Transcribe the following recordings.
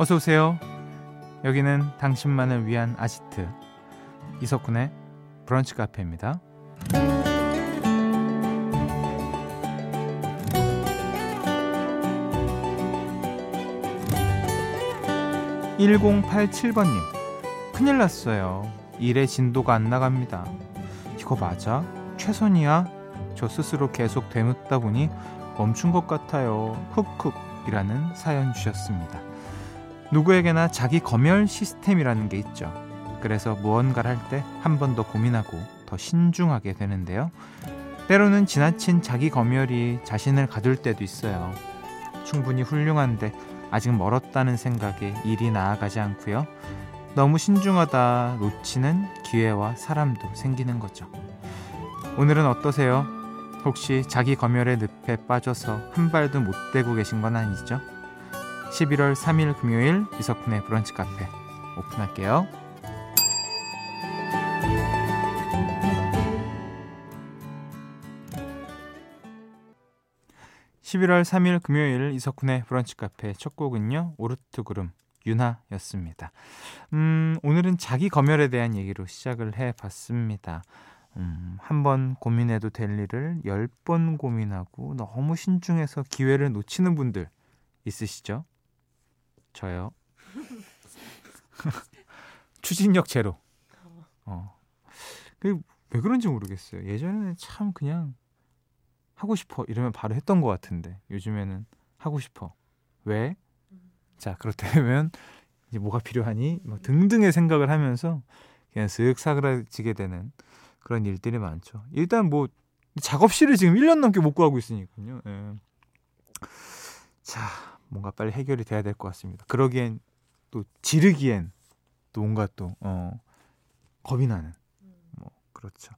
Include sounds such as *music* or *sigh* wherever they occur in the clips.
어서 오세요. 여기는 당신만을 위한 아지트 이석훈의 브런치 카페입니다. 1087번님, 큰일 났어요. 일에 진도가 안 나갑니다. 이거 맞아? 최선이야? 저 스스로 계속 되묻다 보니 멈춘 것 같아요. 흑흑이라는 사연 주셨습니다. 누구에게나 자기 검열 시스템이라는 게 있죠. 그래서 무언가를 할 때 한 번 더 고민하고 더 신중하게 되는데요. 때로는 지나친 자기 검열이 자신을 가둘 때도 있어요. 충분히 훌륭한데 아직 멀었다는 생각에 일이 나아가지 않고요. 너무 신중하다 놓치는 기회와 사람도 생기는 거죠. 오늘은 어떠세요? 혹시 자기 검열의 늪에 빠져서 한 발도 못 대고 계신 건 아니죠? 11월 3일 금요일 이석훈의 브런치 카페 오픈할게요. 11월 3일 금요일 이석훈의 브런치 카페 첫 곡은요. 오르트 그룹 유나였습니다. 음, 오늘은 자기 검열에 대한 얘기로 시작을 해 봤습니다. 음, 한 번 고민해도 될 일을 열 번 고민하고 너무 신중해서 기회를 놓치는 분들 있으시죠? 저요. *laughs* 추진력 제로. 어. 왜 그런지 모르겠어요. 예전에는 참 그냥 하고 싶어 이러면 바로 했던 것 같은데 요즘에는 하고 싶어. 왜? 자 그렇다면 이제 뭐가 필요하니? 뭐 등등의 생각을 하면서 그냥 쓱 사그라지게 되는 그런 일들이 많죠. 일단 뭐 작업실을 지금 1년 넘게 못 구하고 있으니까요. 예. 자, 뭔가 빨리 해결이 돼야 될 것 같습니다. 그러기엔 또 지르기엔 또 뭔가 또 어, 겁이 나는 뭐 그렇죠.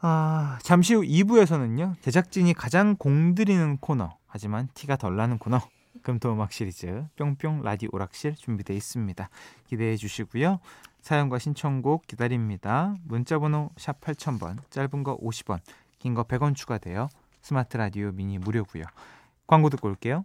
아, 잠시 후 2부에서는요. 제작진이 가장 공들이는 코너 하지만 티가 덜 나는 코너 금토 음악 시리즈 뿅뿅 라디오 오락실 준비되어 있습니다. 기대해 주시고요. 사연과 신청곡 기다립니다. 문자번호 샵 8000번 짧은 거 50원 긴 거 100원 추가돼요. 스마트 라디오 미니 무료고요. 광고 듣고 올게요.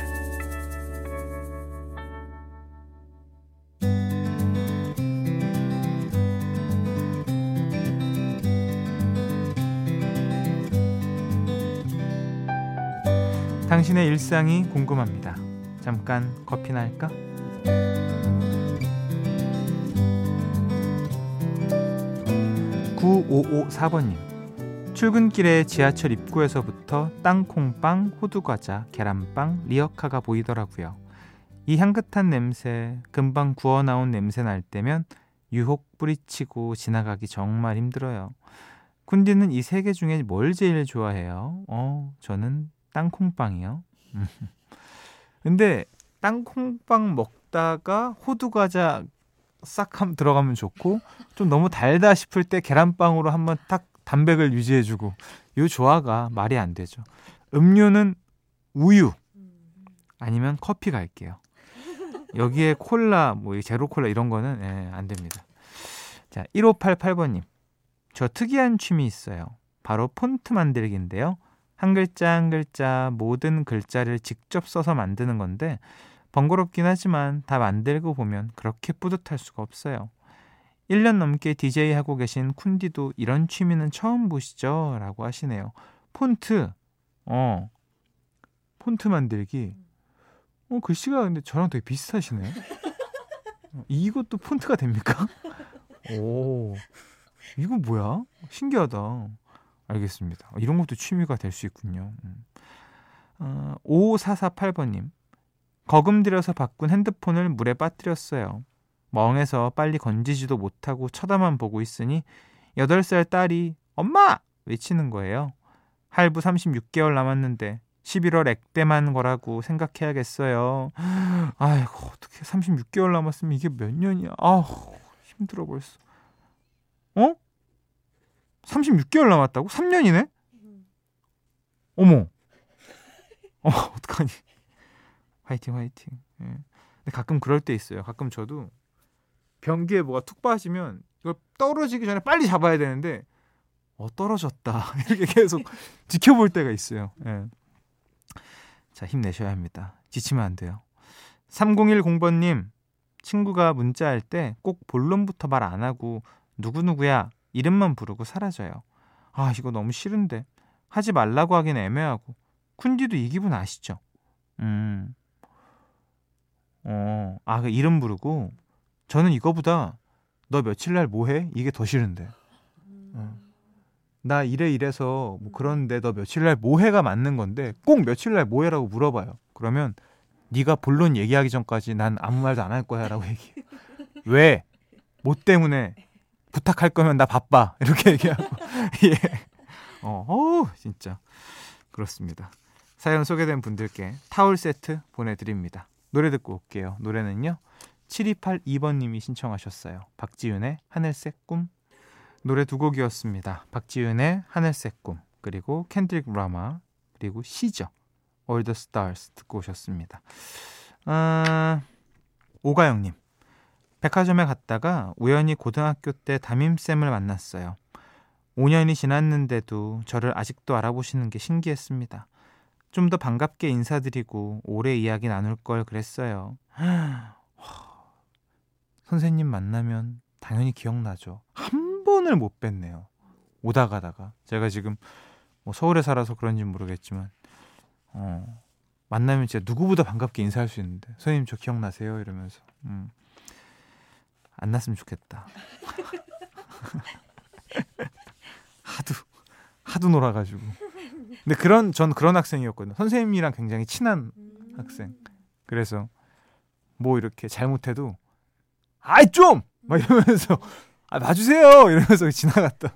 당신의 일상이 궁금합니다. 잠깐 커피나 할까? 9554번님 출근길에 지하철 입구에서부터 땅콩빵, 호두과자, 계란빵, 리어카가 보이더라고요. 이 향긋한 냄새, 금방 구워 나온 냄새 날 때면 유혹 뿌리치고 지나가기 정말 힘들어요. 쿤디는 이 세 개 중에 뭘 제일 좋아해요? 어, 저는 땅콩빵이요. *laughs* 근데 땅콩빵 먹다가 호두 과자 싹함 들어가면 좋고 좀 너무 달다 싶을 때 계란빵으로 한번 딱 단백을 유지해주고 요 조화가 말이 안 되죠. 음료는 우유 아니면 커피 갈게요. 여기에 콜라 뭐 제로 콜라 이런 거는 예, 안 됩니다. 자 1588번님 저 특이한 취미 있어요. 바로 폰트 만들기인데요. 한 글자 한 글자 모든 글자를 직접 써서 만드는 건데 번거롭긴 하지만 다 만들고 보면 그렇게 뿌듯할 수가 없어요. 1년 넘게 DJ 하고 계신 쿤디도 이런 취미는 처음 보시죠? 라고 하시네요. 폰트, 어, 폰트 만들기. 어, 글씨가 근데 저랑 되게 비슷하시네. 어, 이것도 폰트가 됩니까? *laughs* 오, 이거 뭐야? 신기하다. 알겠습니다. 이런 것도 취미가 될 수 있군요. 음. 어, 5448번님. 거금 들여서 바꾼 핸드폰을 물에 빠뜨렸어요. 멍해서 빨리 건지지도 못하고 쳐다만 보고 있으니 8살 딸이 엄마! 외치는 거예요. 할부 36개월 남았는데 11월 액땜한 거라고 생각해야겠어요. 아이고, 어떻게 36개월 남았으면 이게 몇 년이야. 아우, 힘들어 벌써. 어? 36개월 남았다고? 3년이네? 어머. 어, 어떡하니. 화이팅, 화이팅. 예. 근데 가끔 그럴 때 있어요. 가끔 저도 변기에 뭐가 툭 빠지면 이걸 떨어지기 전에 빨리 잡아야 되는데, 어, 떨어졌다. *laughs* 이렇게 계속 지켜볼 때가 있어요. 예. 자, 힘내셔야 합니다. 지치면 안 돼요. 3010번님, 친구가 문자할 때 꼭 본론부터 말 안 하고 누구누구야 이름만 부르고 사라져요. 아, 이거 너무 싫은데. 하지 말라고 하긴 애매하고. 쿤디도 이 기분 아시죠? 음. 어, 아, 그 이름 부르고. 저는 이거보다 너 며칠 날 뭐 해? 이게 더 싫은데. 어. 나 이래 이래서 뭐 그런데 너 며칠 날 뭐 해가 맞는 건데 꼭 며칠 날 뭐 해라고 물어봐요. 그러면 네가 본론 얘기하기 전까지 난 아무 말도 안 할 거야라고 얘기해. 왜? 뭐 때문에? 부탁할 거면 나 바빠. 이렇게 얘기하고. *laughs* 예. 어, 어, 진짜. 그렇습니다. 사연 소개된 분들께 타월 세트 보내드립니다. 노래 듣고 올게요. 노래는요. 7282번님이 신청하셨어요. 박지윤의 하늘색 꿈. 노래 두 곡이었습니다. 박지윤의 하늘색 꿈 그리고 캔드릭 라마 그리고 시저 All the Stars 듣고 오셨습니다. 아, 오가영님 백화점에 갔다가 우연히 고등학교 때 담임쌤을 만났어요. 5년이 지났는데도 저를 아직도 알아보시는 게 신기했습니다. 좀 더 반갑게 인사드리고 오래 이야기 나눌 걸 그랬어요. 선생님 만나면 당연히 기억나죠. 한 번을 못 뵀네요. 오다 가다가 제가 지금 뭐 서울에 살아서 그런지 모르겠지만 어, 만나면 진짜 누구보다 반갑게 인사할 수 있는데 선생님 저 기억나세요? 이러면서 음, 안 났으면 좋겠다. *laughs* 하도 하도 놀아가지고. 근데 그런 전 그런 학생이었거든요. 선생님이랑 굉장히 친한 학생. 그래서 뭐 이렇게 잘못해도 아이 좀! 막 이러면서 아 봐주세요 이러면서 지나갔다.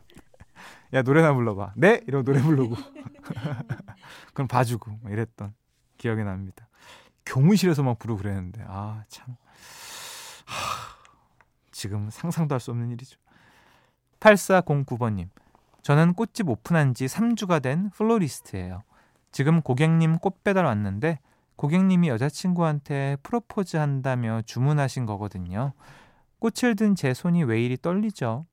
야 노래나 불러봐. 네 이러고 노래 부르고 *laughs* 그럼 봐주고 막 이랬던 기억이 납니다. 교무실에서 막 부르고 그랬는데 아 참. 하, 지금 상상도 할 수 없는 일이죠. 8409번님. 저는 꽃집 오픈한 지 3주가 된 플로리스트예요. 지금 고객님 꽃 배달 왔는데 고객님이 여자친구한테 프로포즈 한다며 주문하신 거거든요. 꽃을 든 제 손이 왜 이리 떨리죠?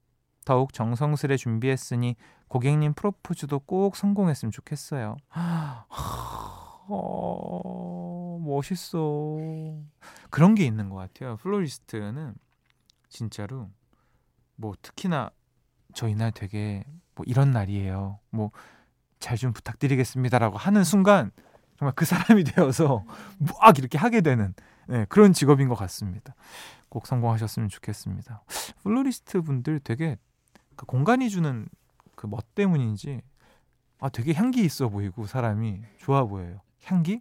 더욱 정성스레 준비했으니 고객님 프로포즈도 꼭 성공했으면 좋겠어요. 어, 멋있어. 그런 게 있는 것 같아요. 플로리스트는 진짜로 뭐 특히나 저희 날 되게 뭐 이런 날이에요. 뭐 잘 좀 부탁드리겠습니다라고 하는 순간 정말 그 사람이 *laughs* 되어서 막 이렇게 하게 되는 네, 그런 직업인 것 같습니다. 꼭 성공하셨으면 좋겠습니다. 플로리스트 분들 되게 그 공간이 주는 그 멋 때문인지 아 되게 향기 있어 보이고 사람이 좋아 보여요. 향기?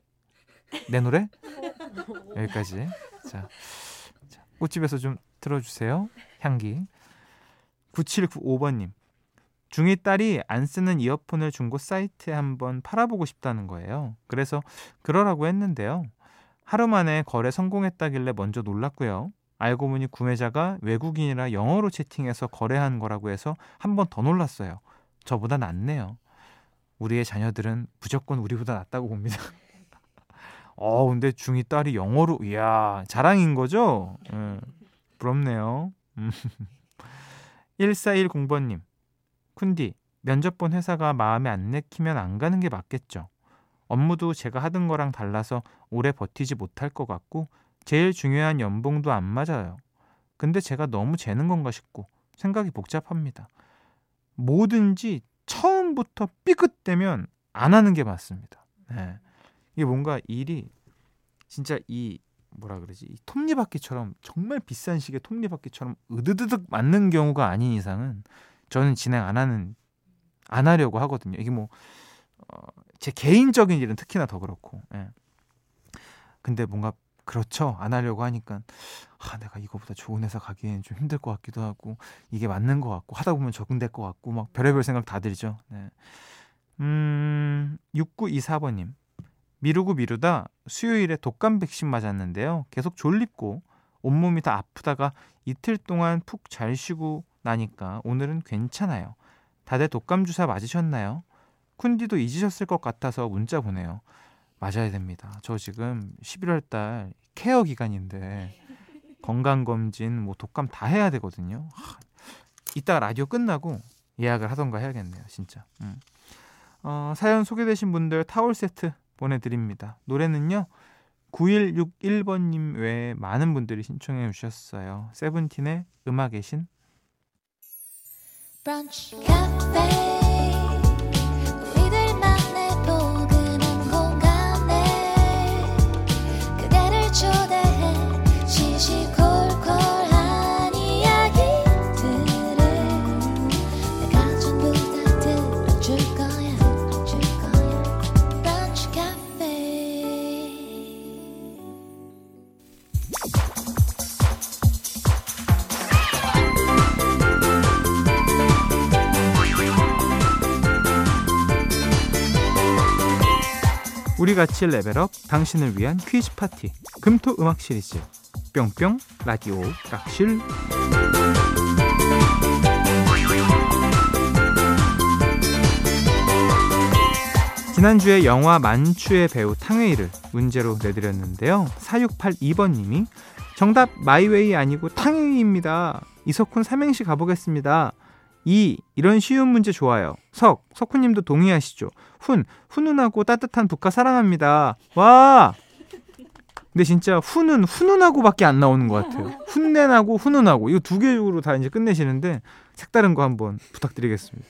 내 노래? *laughs* 여기까지. 자, 자 꽃집에서 좀 들어주세요. 향기. 9795번님. 중2 딸이 안 쓰는 이어폰을 중고 사이트에 한번 팔아보고 싶다는 거예요. 그래서 그러라고 했는데요. 하루 만에 거래 성공했다길래 먼저 놀랐고요. 알고 보니 구매자가 외국인이라 영어로 채팅해서 거래한 거라고 해서 한 번 더 놀랐어요. 저보다 낫네요. 우리의 자녀들은 무조건 우리보다 낫다고 봅니다. *laughs* 어, 근데 중2 딸이 영어로, 이야, 자랑인 거죠? 예, 부럽네요. *laughs* 1410번님, 쿤디, 면접 본 회사가 마음에 안 내키면 안 가는 게 맞겠죠. 업무도 제가 하던 거랑 달라서 오래 버티지 못할 것 같고, 제일 중요한 연봉도 안 맞아요. 근데 제가 너무 재는 건가 싶고, 생각이 복잡합니다. 뭐든지 처음부터 삐끗되면 안 하는 게 맞습니다. 네. 이게 뭔가 일이 진짜 이 뭐라 그러지 이 톱니바퀴처럼 정말 비싼 시계 톱니바퀴처럼 으드드득 맞는 경우가 아닌 이상은 저는 진행 안 하는 안 하려고 하거든요. 이게 뭐제 어, 개인적인 일은 특히나 더 그렇고. 예. 근데 뭔가 그렇죠. 안 하려고 하니까 아, 내가 이거보다 좋은 회사 가기엔 좀 힘들 것 같기도 하고 이게 맞는 것 같고 하다 보면 적응될 것 같고 막 별의별 생각 다 들죠. 네. 음, 6924번님. 미루고 미루다 수요일에 독감 백신 맞았는데요. 계속 졸립고 온몸이 다 아프다가 이틀 동안 푹 잘 쉬고 나니까 오늘은 괜찮아요. 다들 독감 주사 맞으셨나요? 쿤디도 잊으셨을 것 같아서 문자 보내요. 맞아야 됩니다. 저 지금 11월 달 케어 기간인데 건강 검진, 뭐 독감 다 해야 되거든요. 하, 이따가 라디오 끝나고 예약을 하던가 해야겠네요. 진짜. 음. 어, 사연 소개되신 분들 타월 세트 보내드립니다. 노래는요. 9161번님 외에 많은 분들이 신청해 주셨어요. 세븐틴의 음악의 신. 브런치 카페 우리 같이 level up 당신을 위한 퀴즈 파티 금토 음악 시리즈 뿅뿅 라디오 락실 지난주에 영화 만추의 배우 탕웨이를 문제로 내드렸는데요. 4682번님이 정답 My Way 아니고 탕웨이입니다. 이석훈 삼행시 가보겠습니다. 이 이런 쉬운 문제 좋아요. 석 석훈님도 동의하시죠? 훈 훈훈하고 따뜻한 북카 사랑합니다. 와. 근데 진짜 훈은 훈훈하고밖에 안 나오는 것 같아요. 훈내나고 훈훈하고 이거 두 개로 다 이제 끝내시는데 색다른 거 한번 부탁드리겠습니다.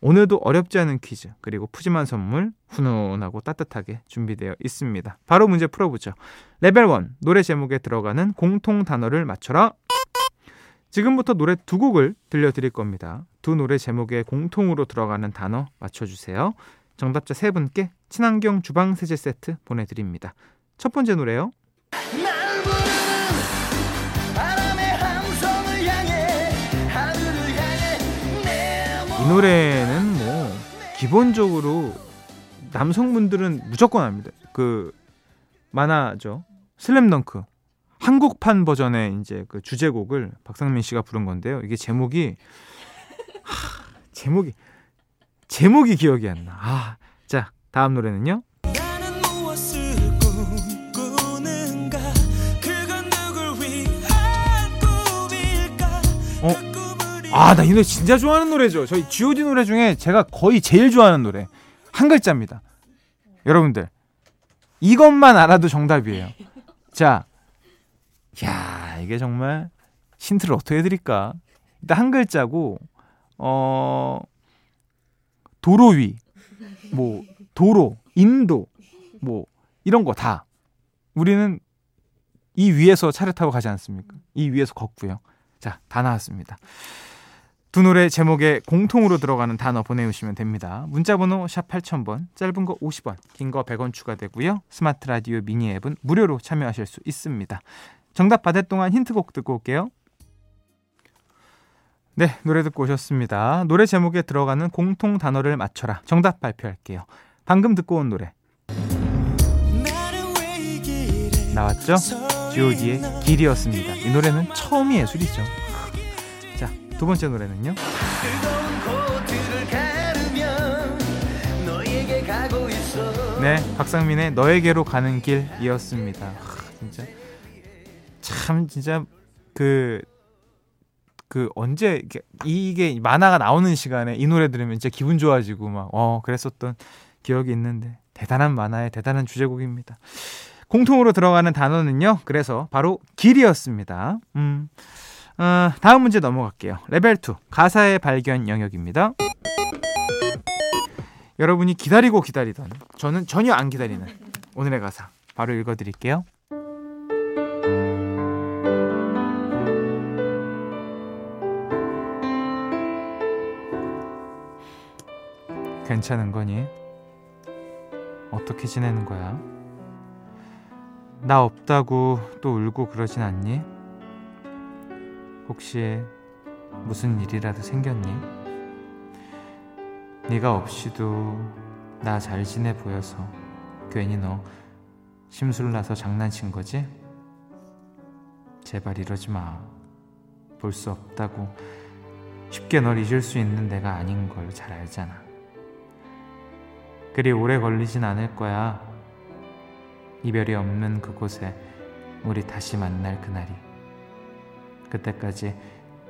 오늘도 어렵지 않은 퀴즈 그리고 푸짐한 선물 훈훈하고 따뜻하게 준비되어 있습니다. 바로 문제 풀어보죠. 레벨 1 노래 제목에 들어가는 공통 단어를 맞춰라. 지금부터 노래 두 곡을 들려드릴 겁니다. 두 노래 제목에 공통으로 들어가는 단어 맞춰주세요. 정답자 세 분께 친환경 주방 세제 세트 보내드립니다. 첫 번째 노래요. 이 노래는 뭐 기본적으로 남성분들은 무조건 압니다. 그 만화죠. 슬램덩크. 한국판 버전의 이제 그 주제곡을 박상민 씨가 부른 건데요. 이게 제목이 하, 제목이 제목이 기억이 안 나. 아, 자 다음 노래는요. 어? 아, 나 이 노래 진짜 좋아하는 노래죠. 저희 G.O.D 노래 중에 제가 거의 제일 좋아하는 노래 한 글자입니다. 여러분들 이것만 알아도 정답이에요. 자, 야 이게 정말 힌트를 어떻게 해드릴까? 일단 한 글자고 어 도로 위, 뭐 도로, 인도, 뭐 이런 거 다 우리는 이 위에서 차를 타고 가지 않습니까? 이 위에서 걷고요. 자, 다 나왔습니다. 두 노래 제목에 공통으로 들어가는 단어 보내주시면 됩니다. 문자번호 샵 8000번, 짧은 거 50원, 긴 거 100원 추가되고요. 스마트 라디오 미니 앱은 무료로 참여하실 수 있습니다. 정답 받을 동안 힌트곡 듣고 올게요. 네, 노래 듣고 오셨습니다. 노래 제목에 들어가는 공통 단어를 맞춰라. 정답 발표할게요. 방금 듣고 온 노래. 나왔죠? G.O.D의 길이었습니다. 이 노래는 처음이 예술이죠. 자, 두 번째 노래는요. 네, 박상민의 너에게로 가는 길이었습니다. 진짜 참 진짜 그, 그 언제 이게 만화가 나오는 시간에 이 노래 들으면 진짜 기분 좋아지고 막, 어, 그랬었던 기억이 있는데 대단한 만화의 대단한 주제곡입니다. 공통으로 들어가는 단어는요, 그래서 바로 길이었습니다. 음. 어, 다음 문제 넘어갈게요. 레벨 2 가사의 발견 영역입니다. 여러분이 기다리고 기다리던 저는 전혀 안 기다리는 오늘의 가사 바로 읽어 드릴게요. 괜찮은 거니? 어떻게 지내는 거야? 나 없다고 또 울고 그러진 않니? 혹시 무슨 일이라도 생겼니? 네가 없이도 나 잘 지내 보여서 괜히 너 심술 나서 장난친 거지? 제발 이러지 마. 볼 수 없다고 쉽게 널 잊을 수 있는 내가 아닌 걸 잘 알잖아. 그리 오래 걸리진 않을 거야. 이별이 없는 그곳에 우리 다시 만날 그날이. 그때까지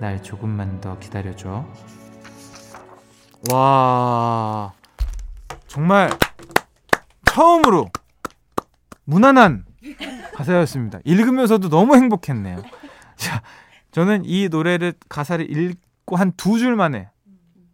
날 조금만 더 기다려줘. 와, 정말 처음으로 무난한 가사였습니다. 읽으면서도 너무 행복했네요. 자, 저는 이 노래를 가사를 읽고 한 두 줄 만에,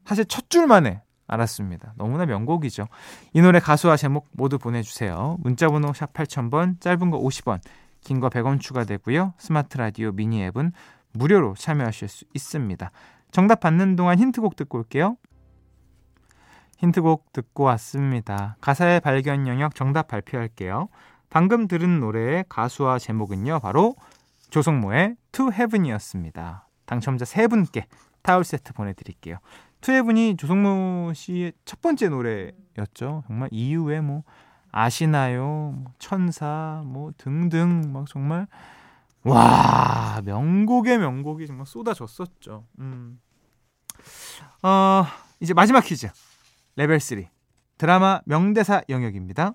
사실 첫 줄 만에 알았습니다. 너무나 명곡이죠. 이 노래 가수와 제목 모두 보내주세요. 문자번호 샵 8000번, 짧은 거 50원, 긴 거 100원 추가되고요. 스마트 라디오 미니 앱은 무료로 참여하실 수 있습니다. 정답 받는 동안 힌트곡 듣고 올게요. 힌트곡 듣고 왔습니다. 가사의 발견 영역 정답 발표할게요. 방금 들은 노래의 가수와 제목은요. 바로 조성모의 To Heaven이었습니다. 당첨자 세 분께 타월 세트 보내드릴게요. Heaven이 조성모 씨의 첫 번째 노래였죠. 정말 이후에 뭐 아시나요, 뭐 천사, 뭐 등등 막 정말 와 명곡의 명곡이 정말 쏟아졌었죠. 음. 어, 이제 마지막 퀴즈 레벨 3 드라마 명대사 영역입니다.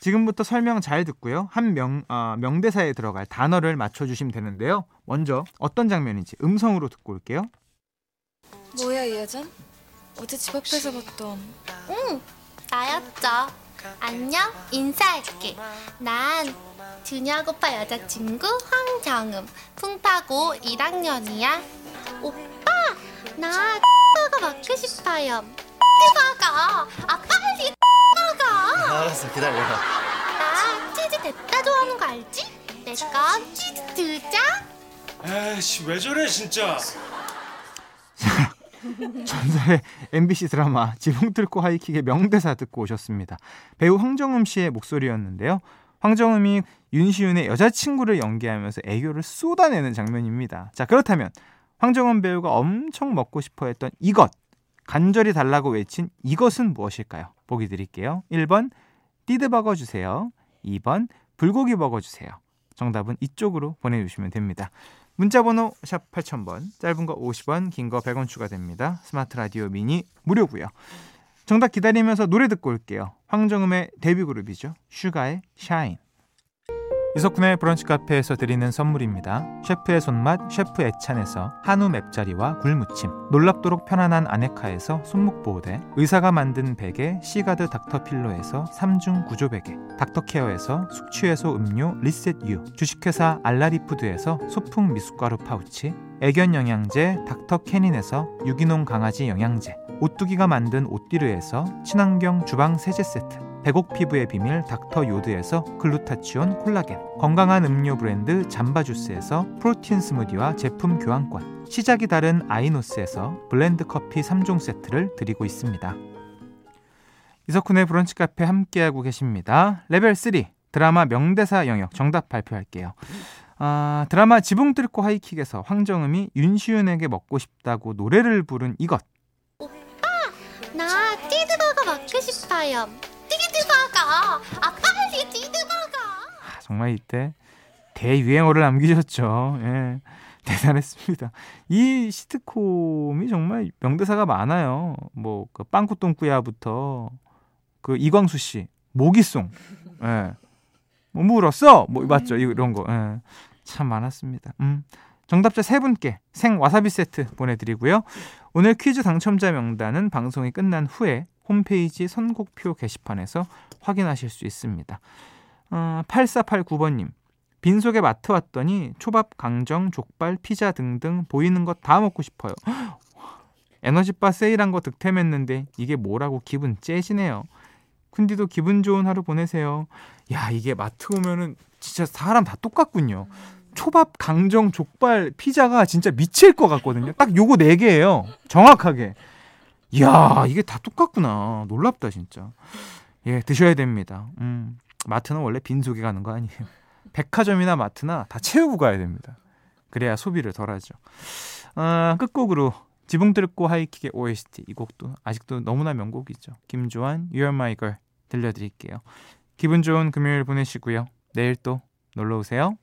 지금부터 설명 잘 듣고요. 한 명, 어, 명대사에 들어갈 단어를 맞춰주시면 되는데요. 먼저 어떤 장면인지 음성으로 듣고 올게요. 뭐야 이 여잔? 어제 집 앞에서 봤던 응, 나였죠. 안녕, 인사할게. 난 준혁 오빠 여자친구 황정음. 풍파고 1학년이야. 오빠, 나 버거 먹고 싶어요. 버거. 아, 빨리 버거. 알았어 기다려 나 치즈 됐다 좋아하는 거 알지? 내 건 치즈 두 장. 에이씨 왜 저래 진짜 *laughs* 전설의 MBC 드라마 지붕 뚫고 하이킥의 명대사 듣고 오셨습니다. 배우 황정음 씨의 목소리였는데요. 황정음이 윤시윤의 여자친구를 연기하면서 애교를 쏟아내는 장면입니다. 자, 그렇다면 황정음 배우가 엄청 먹고 싶어 했던 이것, 간절히 달라고 외친 이것은 무엇일까요? 보기 드릴게요. 1번 띠드버거 주세요. 2번 불고기 버거 주세요. 정답은 이쪽으로 보내주시면 됩니다. 문자번호 샵 8000번 짧은 거 50원 긴 거 100원 추가됩니다. 스마트 라디오 미니 무료고요. 정답 기다리면서 노래 듣고 올게요. 황정음의 데뷔 그룹이죠. 슈가의 Shine. 이석훈의 브런치 카페에서 드리는 선물입니다. 셰프의 손맛 셰프 애찬에서 한우 맵자리와 굴무침 놀랍도록 편안한 아네카에서 손목보호대 의사가 만든 베개 시가드 닥터필로에서 3중 구조베개 닥터케어에서 숙취해소 음료 리셋유 주식회사 알라리푸드에서 소풍 미숫가루 파우치 애견 영양제 닥터캐닌에서 유기농 강아지 영양제 오뚜기가 만든 오띠르에서 친환경 주방 세제 세트 백옥 피부의 비밀 닥터 요드에서 글루타치온 콜라겐 건강한 음료 브랜드 잠바주스에서 프로틴 스무디와 제품 교환권 시작이 다른 아이노스에서 블렌드 커피 3종 세트를 드리고 있습니다. 이석훈의 브런치 카페 함께하고 계십니다. 레벨 3 드라마 명대사 영역 정답 발표할게요. 아, 드라마 지붕 뚫고 하이킥에서 황정음이 윤시윤에게 먹고 싶다고 노래를 부른 이것 나 치즈버거 먹고 싶어요. 치즈버거. 아, 빨리 치즈버거. 아, 정말 이때 대유행어를 남기셨죠. 예. 대단했습니다. 이 시트콤이 정말 명대사가 많아요. 뭐, 그 빵꾸똥꾸야부터 그 이광수 씨, 모기송. 예. 뭐 물었어? 뭐 맞죠? 이런 거. 예. 참 많았습니다. 음. 정답자 세 분께 생 와사비 세트 보내드리고요. 오늘 퀴즈 당첨자 명단은 방송이 끝난 후에 홈페이지 선곡표 게시판에서 확인하실 수 있습니다. 어, 8489번님. 빈속에 마트 왔더니 초밥, 강정, 족발, 피자 등등 보이는 것 다 먹고 싶어요. *gasps* 에너지바 세일한 거 득템했는데 이게 뭐라고 기분 째지네요. 쿤디도 기분 좋은 하루 보내세요. 야 이게 마트 오면은 진짜 사람 다 똑같군요. 초밥, 강정, 족발, 피자가 진짜 미칠 것 같거든요. 딱 요거 네 개예요. 정확하게. 이야 이게 다 똑같구나. 놀랍다 진짜. 예 드셔야 됩니다. 음 마트는 원래 빈속에 가는 거 아니에요. *laughs* 백화점이나 마트나 다 채우고 가야 됩니다. 그래야 소비를 덜 하죠. 아, 끝곡으로 지붕 뚫고 하이킥의 OST 이 곡도 아직도 너무나 명곡이죠. 김조한 You're My Girl 들려드릴게요. 기분 좋은 금요일 보내시고요. 내일 또 놀러 오세요.